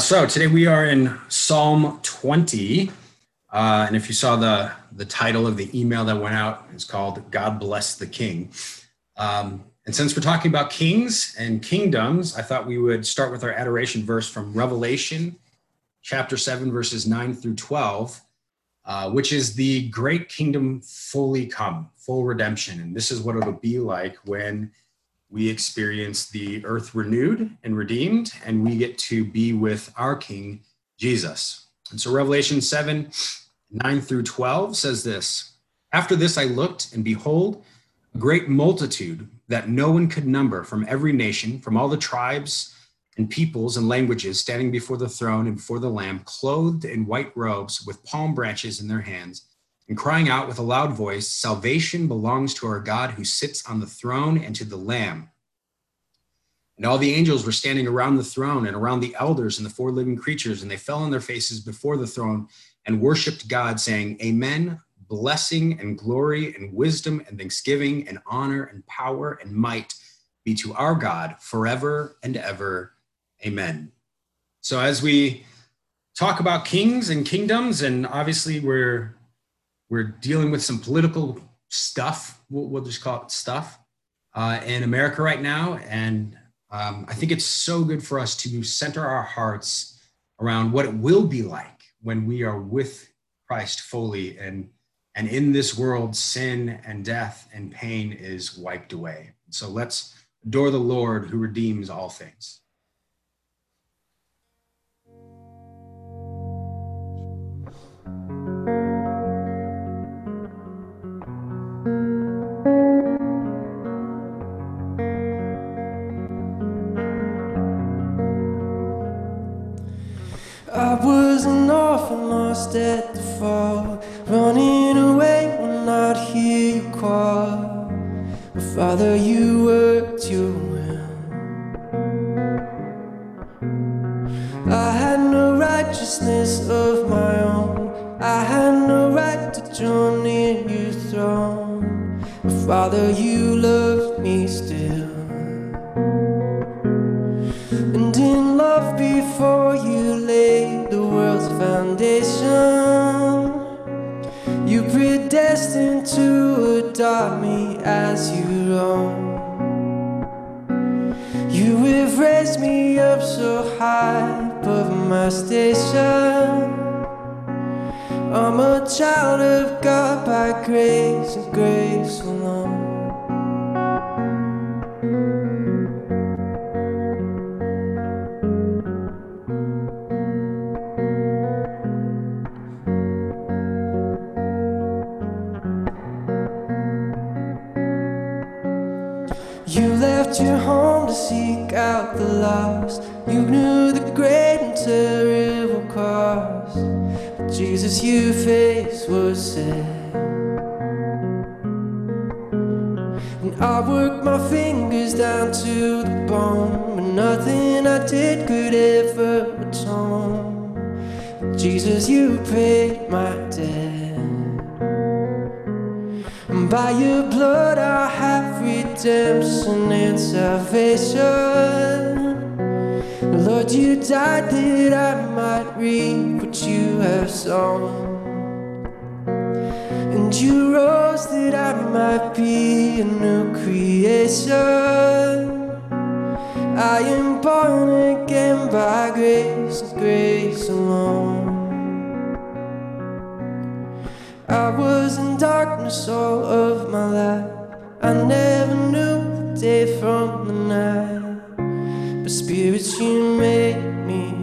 So today we are in Psalm 20. Uh, and if you saw the, the title of the email that went out, it's called God Bless the King. Um, and since we're talking about kings and kingdoms, I thought we would start with our adoration verse from Revelation chapter 7, verses 9 through 12, uh, which is the great kingdom fully come, full redemption. And this is what it'll be like when we experience the earth renewed and redeemed, and we get to be with our King, Jesus. And so Revelation 7 9 through 12 says this After this I looked, and behold, a great multitude that no one could number from every nation, from all the tribes and peoples and languages, standing before the throne and before the Lamb, clothed in white robes with palm branches in their hands and crying out with a loud voice, Salvation belongs to our God who sits on the throne and to the Lamb. And all the angels were standing around the throne and around the elders and the four living creatures, and they fell on their faces before the throne and worshiped God, saying, Amen, blessing and glory and wisdom and thanksgiving and honor and power and might be to our God forever and ever. Amen. So, as we talk about kings and kingdoms, and obviously we're we're dealing with some political stuff. We'll, we'll just call it stuff uh, in America right now. And um, I think it's so good for us to center our hearts around what it will be like when we are with Christ fully and and in this world sin and death and pain is wiped away. So let's adore the Lord who redeems all things. Lost at the fall, running away when I'd hear you call. But Father, you worked your will. I had no righteousness of my own. I had no right to join in your throne. But Father, you to adopt me as your own. You have raised me up so high above my station. I'm a child of God by grace and grace alone. Jesus, your face was set. And I worked my fingers down to the bone, but nothing I did could ever atone. Jesus, you paid my debt. And by your blood I have redemption and salvation. Lord, you died that I might reap what you have sown. And you rose that I might be a new creation. I am born again by grace grace alone. I was in darkness all of my life. I never knew the day from the night. But spirits, you made me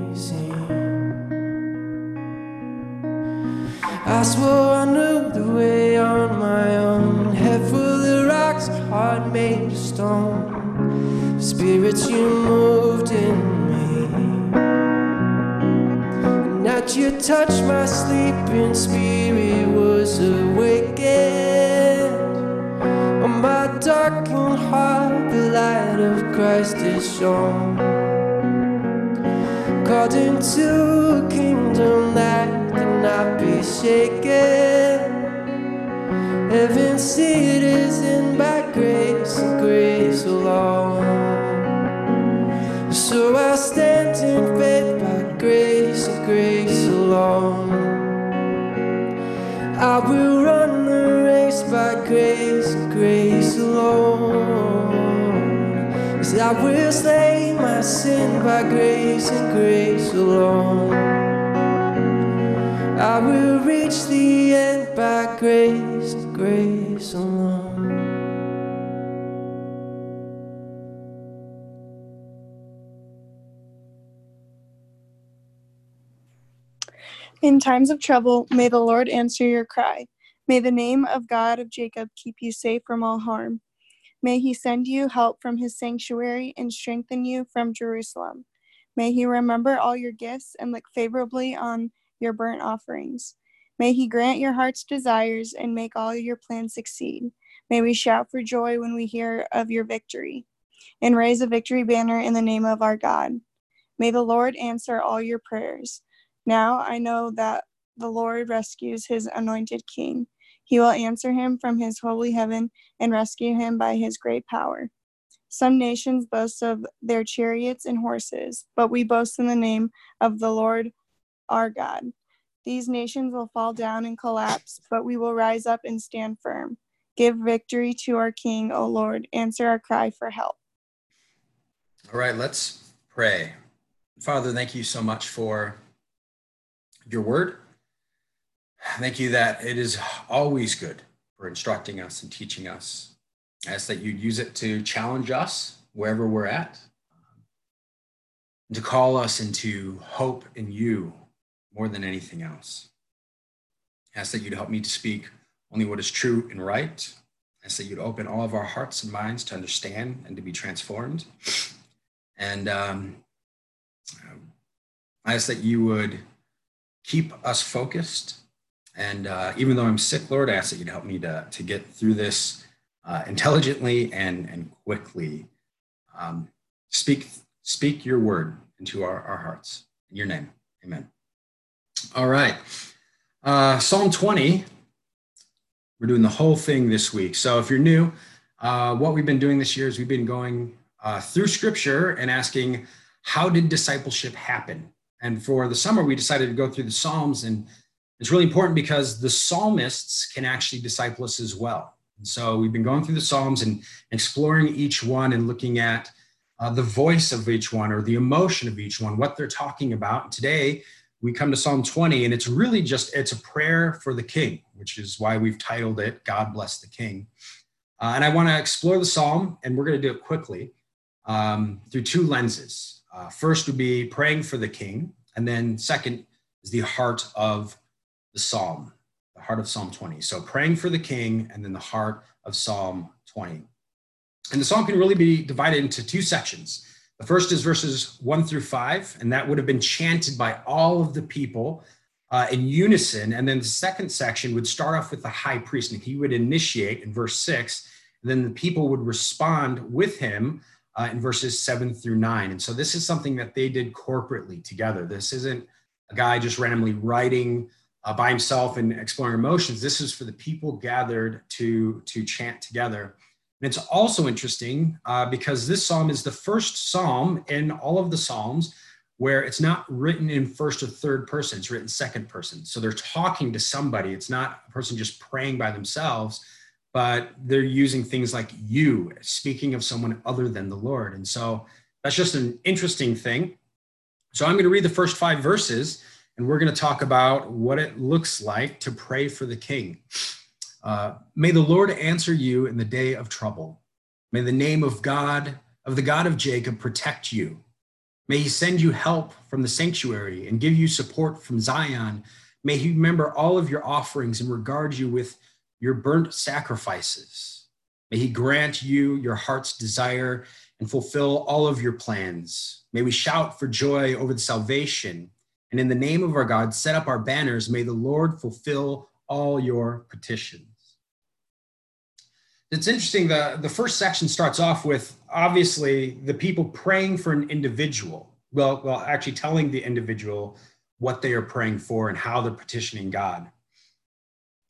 swore I knew the way on my own. Head full of rocks, heart made of stone. Spirits, you moved in me. And at your touch, my sleeping spirit was awakened. On my darkened heart, the light of Christ is shone. Called into a kingdom that cannot be shaken. Heaven citizen by grace and grace alone. So I stand in faith by grace and grace alone. I will run the race by grace, and grace alone. Cause I will slay my sin by grace and grace alone. I will reach the end by grace, grace alone. In times of trouble, may the Lord answer your cry. May the name of God of Jacob keep you safe from all harm. May he send you help from his sanctuary and strengthen you from Jerusalem. May he remember all your gifts and look favorably on your burnt offerings. May he grant your heart's desires and make all your plans succeed. May we shout for joy when we hear of your victory and raise a victory banner in the name of our God. May the Lord answer all your prayers. Now I know that the Lord rescues his anointed king. He will answer him from his holy heaven and rescue him by his great power. Some nations boast of their chariots and horses, but we boast in the name of the Lord our God. These nations will fall down and collapse, but we will rise up and stand firm. Give victory to our King, O Lord. Answer our cry for help. All right, let's pray. Father, thank you so much for your word. Thank you that it is always good for instructing us and teaching us. I ask that you'd use it to challenge us wherever we're at, and to call us into hope in you more than anything else. I ask that you'd help me to speak only what is true and right. I ask that you'd open all of our hearts and minds to understand and to be transformed. And um, I ask that you would keep us focused. And uh, even though I'm sick, Lord, I ask that you'd help me to, to get through this uh, intelligently and, and quickly. Um, speak, speak your word into our, our hearts. In your name, amen. All right. Uh, Psalm 20, we're doing the whole thing this week. So if you're new, uh, what we've been doing this year is we've been going uh, through scripture and asking, how did discipleship happen? And for the summer, we decided to go through the Psalms. And it's really important because the psalmists can actually disciple us as well. And so we've been going through the Psalms and exploring each one and looking at uh, the voice of each one or the emotion of each one, what they're talking about. Today, we come to Psalm 20, and it's really just it's a prayer for the king, which is why we've titled it "God Bless the King." Uh, and I want to explore the psalm, and we're going to do it quickly um, through two lenses. Uh, first would be praying for the king, and then second is the heart of the psalm, the heart of Psalm 20. So praying for the king, and then the heart of Psalm 20. And the psalm can really be divided into two sections. The first is verses one through five, and that would have been chanted by all of the people uh, in unison. And then the second section would start off with the high priest, and he would initiate in verse six, and then the people would respond with him uh, in verses seven through nine. And so this is something that they did corporately together. This isn't a guy just randomly writing uh, by himself and exploring emotions. This is for the people gathered to, to chant together. And it's also interesting uh, because this psalm is the first psalm in all of the psalms where it's not written in first or third person, it's written second person. So they're talking to somebody. It's not a person just praying by themselves but they're using things like you, speaking of someone other than the Lord. And so that's just an interesting thing. So I'm going to read the first five verses, and we're going to talk about what it looks like to pray for the king. Uh, May the Lord answer you in the day of trouble. May the name of God, of the God of Jacob, protect you. May he send you help from the sanctuary and give you support from Zion. May he remember all of your offerings and regard you with your burnt sacrifices. May he grant you your heart's desire and fulfill all of your plans. May we shout for joy over the salvation. And in the name of our God, set up our banners. May the Lord fulfill all your petitions. It's interesting. The, the first section starts off with obviously the people praying for an individual. Well, well, actually telling the individual what they are praying for and how they're petitioning God.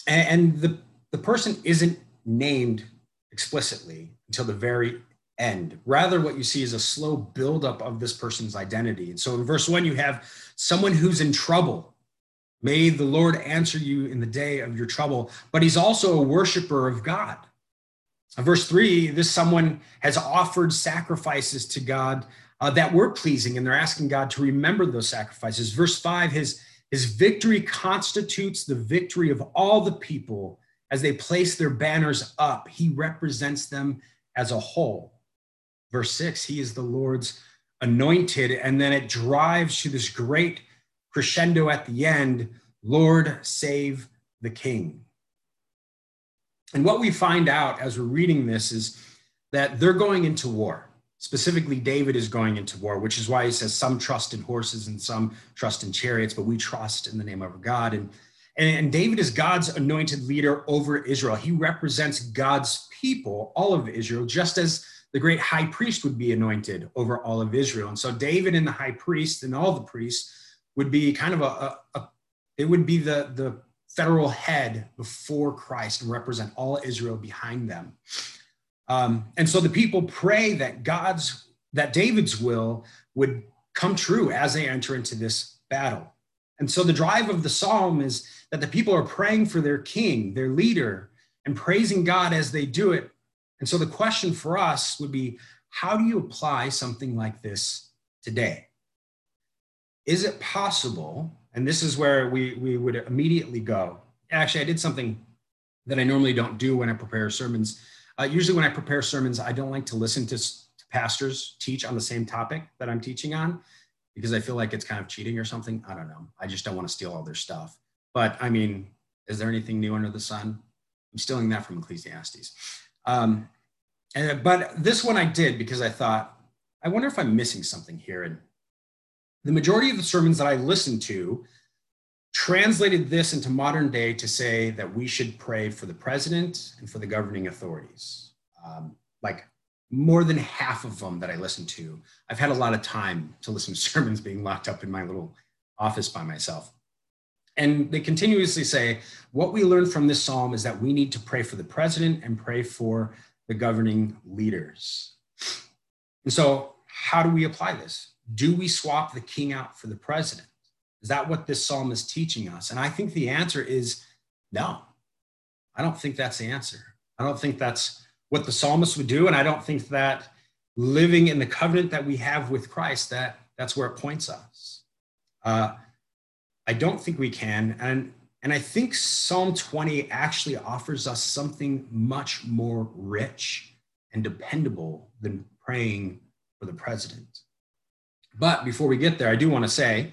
And, and the the person isn't named explicitly until the very end. Rather, what you see is a slow buildup of this person's identity. And so in verse one, you have someone who's in trouble. May the Lord answer you in the day of your trouble. But he's also a worshiper of God. Verse three, this someone has offered sacrifices to God uh, that were pleasing, and they're asking God to remember those sacrifices. Verse five, his, his victory constitutes the victory of all the people as they place their banners up. He represents them as a whole. Verse six, he is the Lord's anointed. And then it drives to this great crescendo at the end Lord, save the king. And what we find out as we're reading this is that they're going into war. Specifically, David is going into war, which is why he says some trust in horses and some trust in chariots, but we trust in the name of God. And, and, David is God's anointed leader over Israel. He represents God's people, all of Israel, just as the great high priest would be anointed over all of Israel. And so David and the high priest and all the priests would be kind of a, a, a it would be the, the federal head before Christ and represent all Israel behind them. Um, and so the people pray that God's, that David's will would come true as they enter into this battle. And so the drive of the psalm is that the people are praying for their king, their leader, and praising God as they do it. And so the question for us would be how do you apply something like this today? Is it possible and this is where we, we would immediately go. Actually, I did something that I normally don't do when I prepare sermons. Uh, usually, when I prepare sermons, I don't like to listen to, to pastors teach on the same topic that I'm teaching on because I feel like it's kind of cheating or something. I don't know. I just don't want to steal all their stuff. But I mean, is there anything new under the sun? I'm stealing that from Ecclesiastes. Um, and, but this one I did because I thought, I wonder if I'm missing something here. And the majority of the sermons that I listened to translated this into modern day to say that we should pray for the president and for the governing authorities. Um, like more than half of them that I listened to, I've had a lot of time to listen to sermons being locked up in my little office by myself. And they continuously say, what we learned from this psalm is that we need to pray for the president and pray for the governing leaders. And so, how do we apply this? Do we swap the king out for the president? Is that what this psalm is teaching us? And I think the answer is no. I don't think that's the answer. I don't think that's what the psalmist would do. And I don't think that living in the covenant that we have with Christ, that that's where it points us. Uh, I don't think we can. And, and I think Psalm 20 actually offers us something much more rich and dependable than praying for the president. But before we get there, I do want to say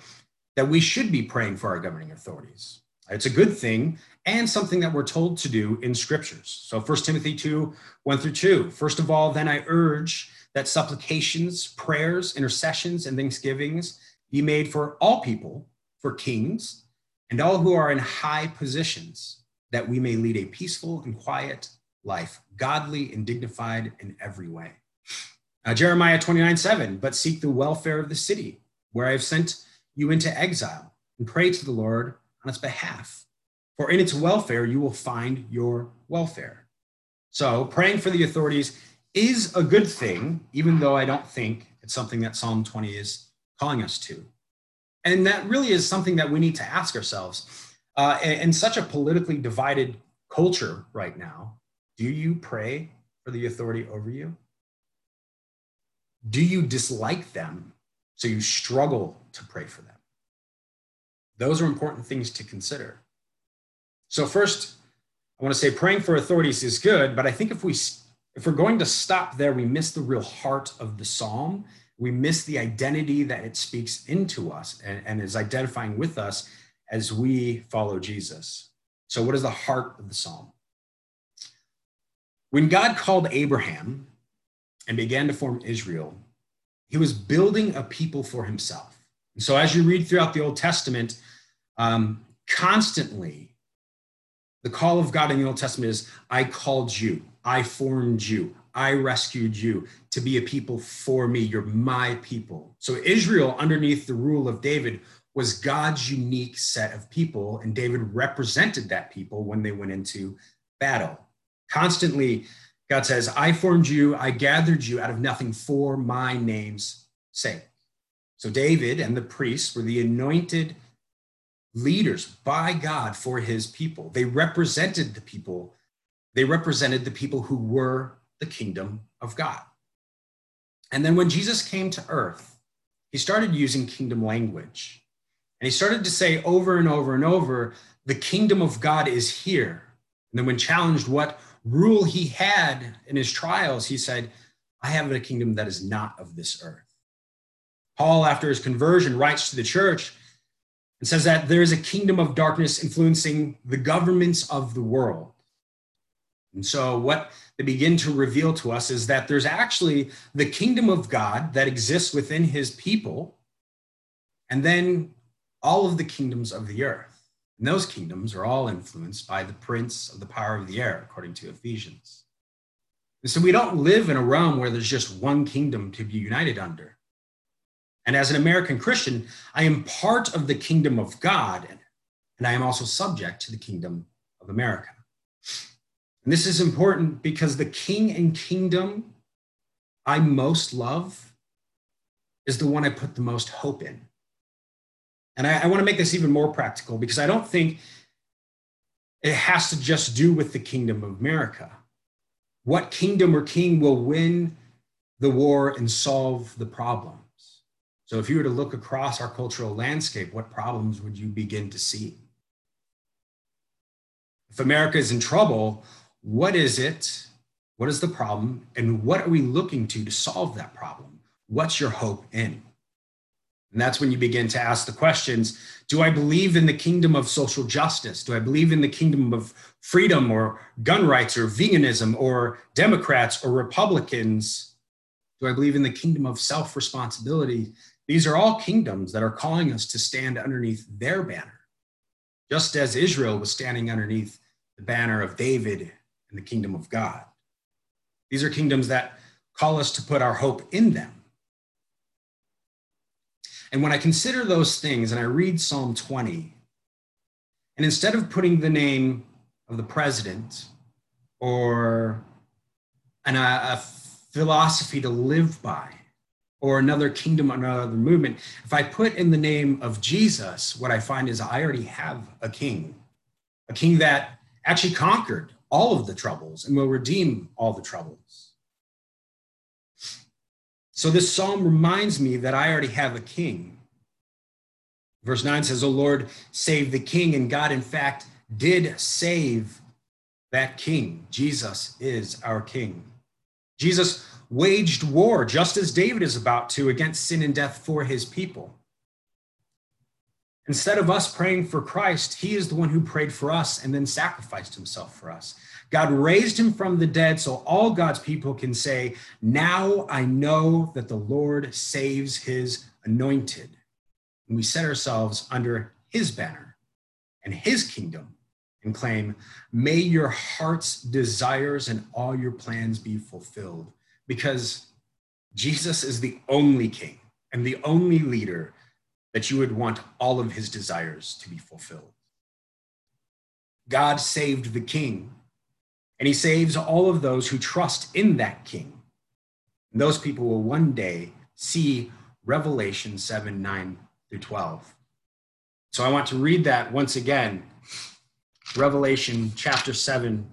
that we should be praying for our governing authorities. It's a good thing and something that we're told to do in scriptures. So 1 Timothy 2, 1 through 2. First of all, then I urge that supplications, prayers, intercessions, and thanksgivings be made for all people, for kings, and all who are in high positions, that we may lead a peaceful and quiet life, godly and dignified in every way. Uh, Jeremiah 29 7, but seek the welfare of the city where I have sent you into exile and pray to the Lord on its behalf. For in its welfare, you will find your welfare. So, praying for the authorities is a good thing, even though I don't think it's something that Psalm 20 is calling us to. And that really is something that we need to ask ourselves. Uh, in such a politically divided culture right now, do you pray for the authority over you? Do you dislike them so you struggle to pray for them? Those are important things to consider. So, first, I want to say praying for authorities is good, but I think if we if we're going to stop there, we miss the real heart of the psalm. We miss the identity that it speaks into us and, and is identifying with us as we follow Jesus. So, what is the heart of the psalm? When God called Abraham and began to form Israel, he was building a people for himself. And so, as you read throughout the Old Testament, um, constantly the call of God in the Old Testament is I called you, I formed you, I rescued you to be a people for me. You're my people. So, Israel, underneath the rule of David, was God's unique set of people, and David represented that people when they went into battle. Constantly, God says, I formed you, I gathered you out of nothing for my name's sake. So David and the priests were the anointed leaders by God for his people. They represented the people, they represented the people who were the kingdom of God. And then when Jesus came to earth, he started using kingdom language. And he started to say over and over and over, the kingdom of God is here. And then when challenged what rule he had in his trials, he said, I have a kingdom that is not of this earth. Paul, after his conversion, writes to the church and says that there is a kingdom of darkness influencing the governments of the world. And so, what they begin to reveal to us is that there's actually the kingdom of God that exists within his people, and then all of the kingdoms of the earth. And those kingdoms are all influenced by the prince of the power of the air, according to Ephesians. And so we don't live in a realm where there's just one kingdom to be united under. And as an American Christian, I am part of the kingdom of God, and I am also subject to the kingdom of America. And this is important because the king and kingdom I most love is the one I put the most hope in. And I, I want to make this even more practical because I don't think it has to just do with the kingdom of America. What kingdom or king will win the war and solve the problems? So, if you were to look across our cultural landscape, what problems would you begin to see? If America is in trouble, what is it? What is the problem? And what are we looking to to solve that problem? What's your hope in? And that's when you begin to ask the questions Do I believe in the kingdom of social justice? Do I believe in the kingdom of freedom or gun rights or veganism or Democrats or Republicans? Do I believe in the kingdom of self responsibility? These are all kingdoms that are calling us to stand underneath their banner, just as Israel was standing underneath the banner of David and the kingdom of God. These are kingdoms that call us to put our hope in them and when I consider those things and I read Psalm 20, and instead of putting the name of the president or an, a, a philosophy to live by, or another kingdom, another movement, if I put in the name of Jesus, what I find is I already have a king, a king that actually conquered all of the troubles and will redeem all the troubles. So this psalm reminds me that I already have a king. Verse 9 says, O Lord, save the king. And God, in fact, did save that king. Jesus is our king. Jesus waged war, just as David is about to, against sin and death for his people. Instead of us praying for Christ, he is the one who prayed for us and then sacrificed himself for us. God raised him from the dead so all God's people can say, Now I know that the Lord saves his anointed. And we set ourselves under his banner and his kingdom and claim, May your heart's desires and all your plans be fulfilled. Because Jesus is the only king and the only leader that you would want all of his desires to be fulfilled. God saved the king and he saves all of those who trust in that king. And those people will one day see Revelation 7 9 through 12. So I want to read that once again. Revelation chapter 7,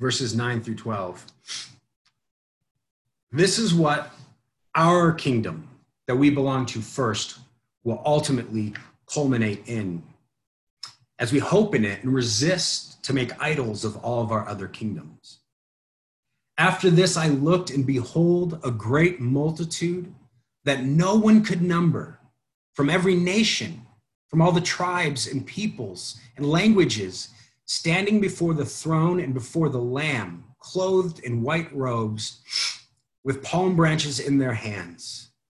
verses 9 through 12. This is what our kingdom that we belong to first will ultimately culminate in as we hope in it and resist to make idols of all of our other kingdoms. After this, I looked, and behold, a great multitude that no one could number from every nation, from all the tribes and peoples and languages, standing before the throne and before the Lamb, clothed in white robes, with palm branches in their hands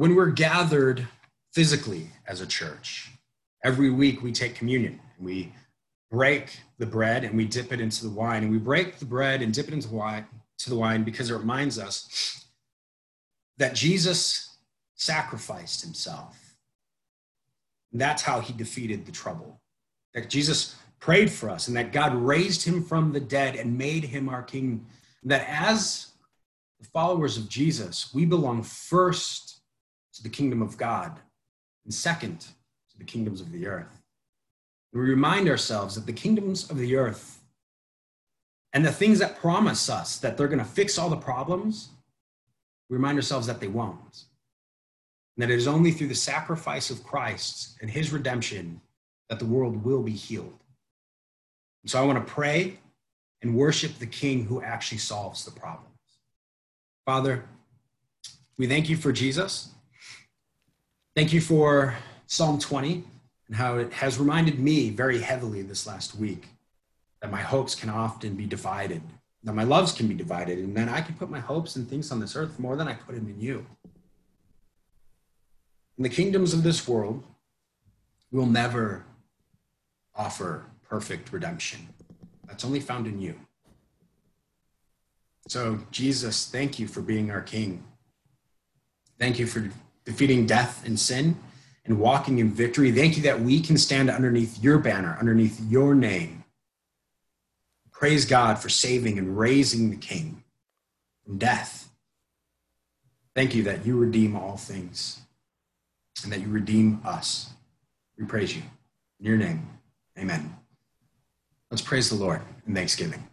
When we're gathered physically as a church, every week we take communion and we break the bread and we dip it into the wine. And we break the bread and dip it into the wine, to the wine because it reminds us that Jesus sacrificed himself. That's how he defeated the trouble. That Jesus prayed for us and that God raised him from the dead and made him our king. That as the followers of Jesus, we belong first to the kingdom of God and second to the kingdoms of the earth we remind ourselves that the kingdoms of the earth and the things that promise us that they're going to fix all the problems, we remind ourselves that they won't. And that it is only through the sacrifice of Christ and his redemption that the world will be healed. And so I want to pray and worship the King who actually solves the problems. Father, we thank you for Jesus. Thank you for Psalm 20 and how it has reminded me very heavily this last week that my hopes can often be divided, that my loves can be divided, and that I can put my hopes and things on this earth more than I put them in you. The kingdoms of this world, will never offer perfect redemption. That's only found in you. So, Jesus, thank you for being our King. Thank you for defeating death and sin and walking in victory. Thank you that we can stand underneath your banner, underneath your name. Praise God for saving and raising the King from death. Thank you that you redeem all things and that you redeem us. We praise you. In your name, amen. Let's praise the Lord in thanksgiving.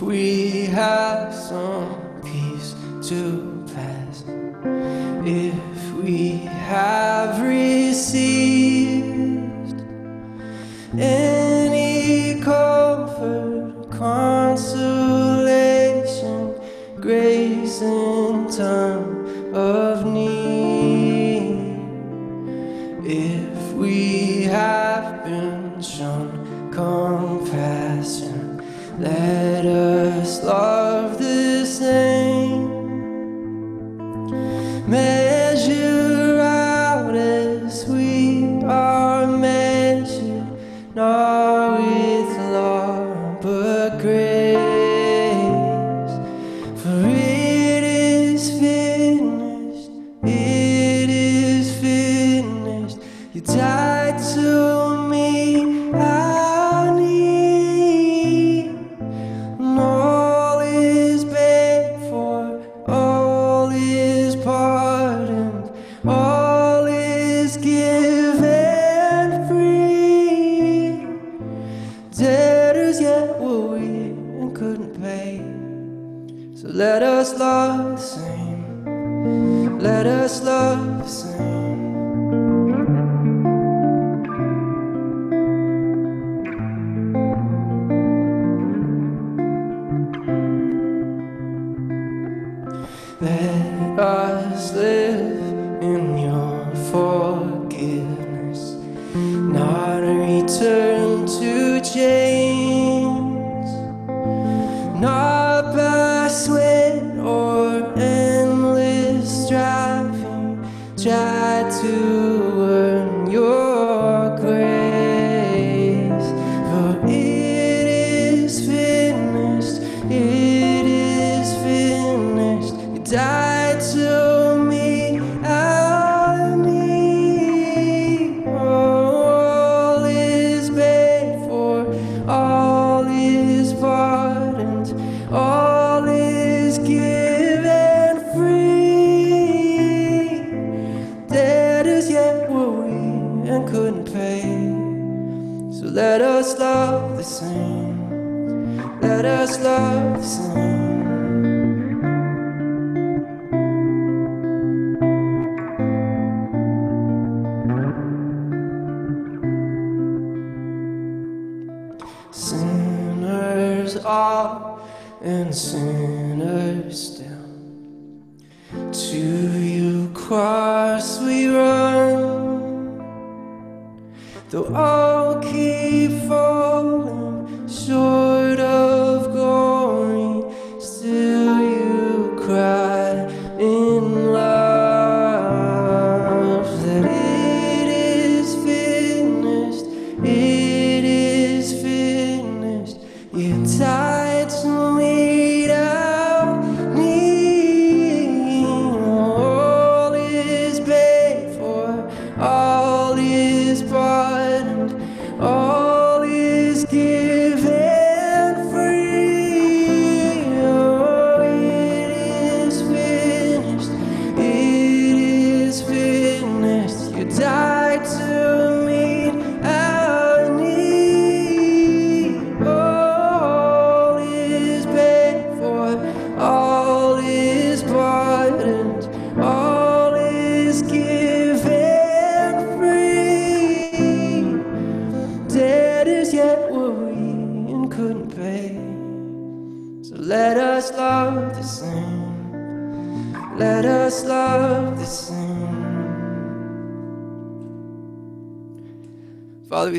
We have some peace to pass, if we have received all and sinners still. To you cross we run, though all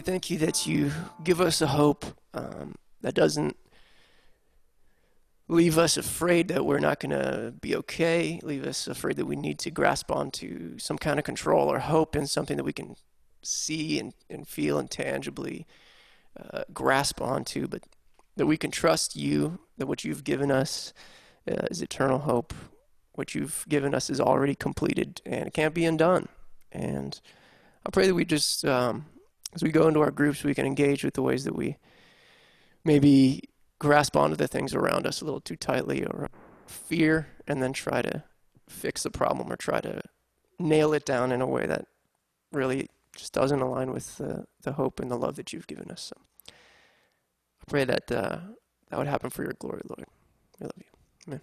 we thank you that you give us a hope um, that doesn't leave us afraid that we're not going to be okay, leave us afraid that we need to grasp onto some kind of control or hope in something that we can see and, and feel and tangibly uh, grasp onto, but that we can trust you, that what you've given us uh, is eternal hope. What you've given us is already completed and it can't be undone. And I pray that we just, um, as we go into our groups, we can engage with the ways that we maybe grasp onto the things around us a little too tightly or fear and then try to fix the problem or try to nail it down in a way that really just doesn't align with the, the hope and the love that you've given us. So I pray that uh, that would happen for your glory, Lord. We love you. Amen.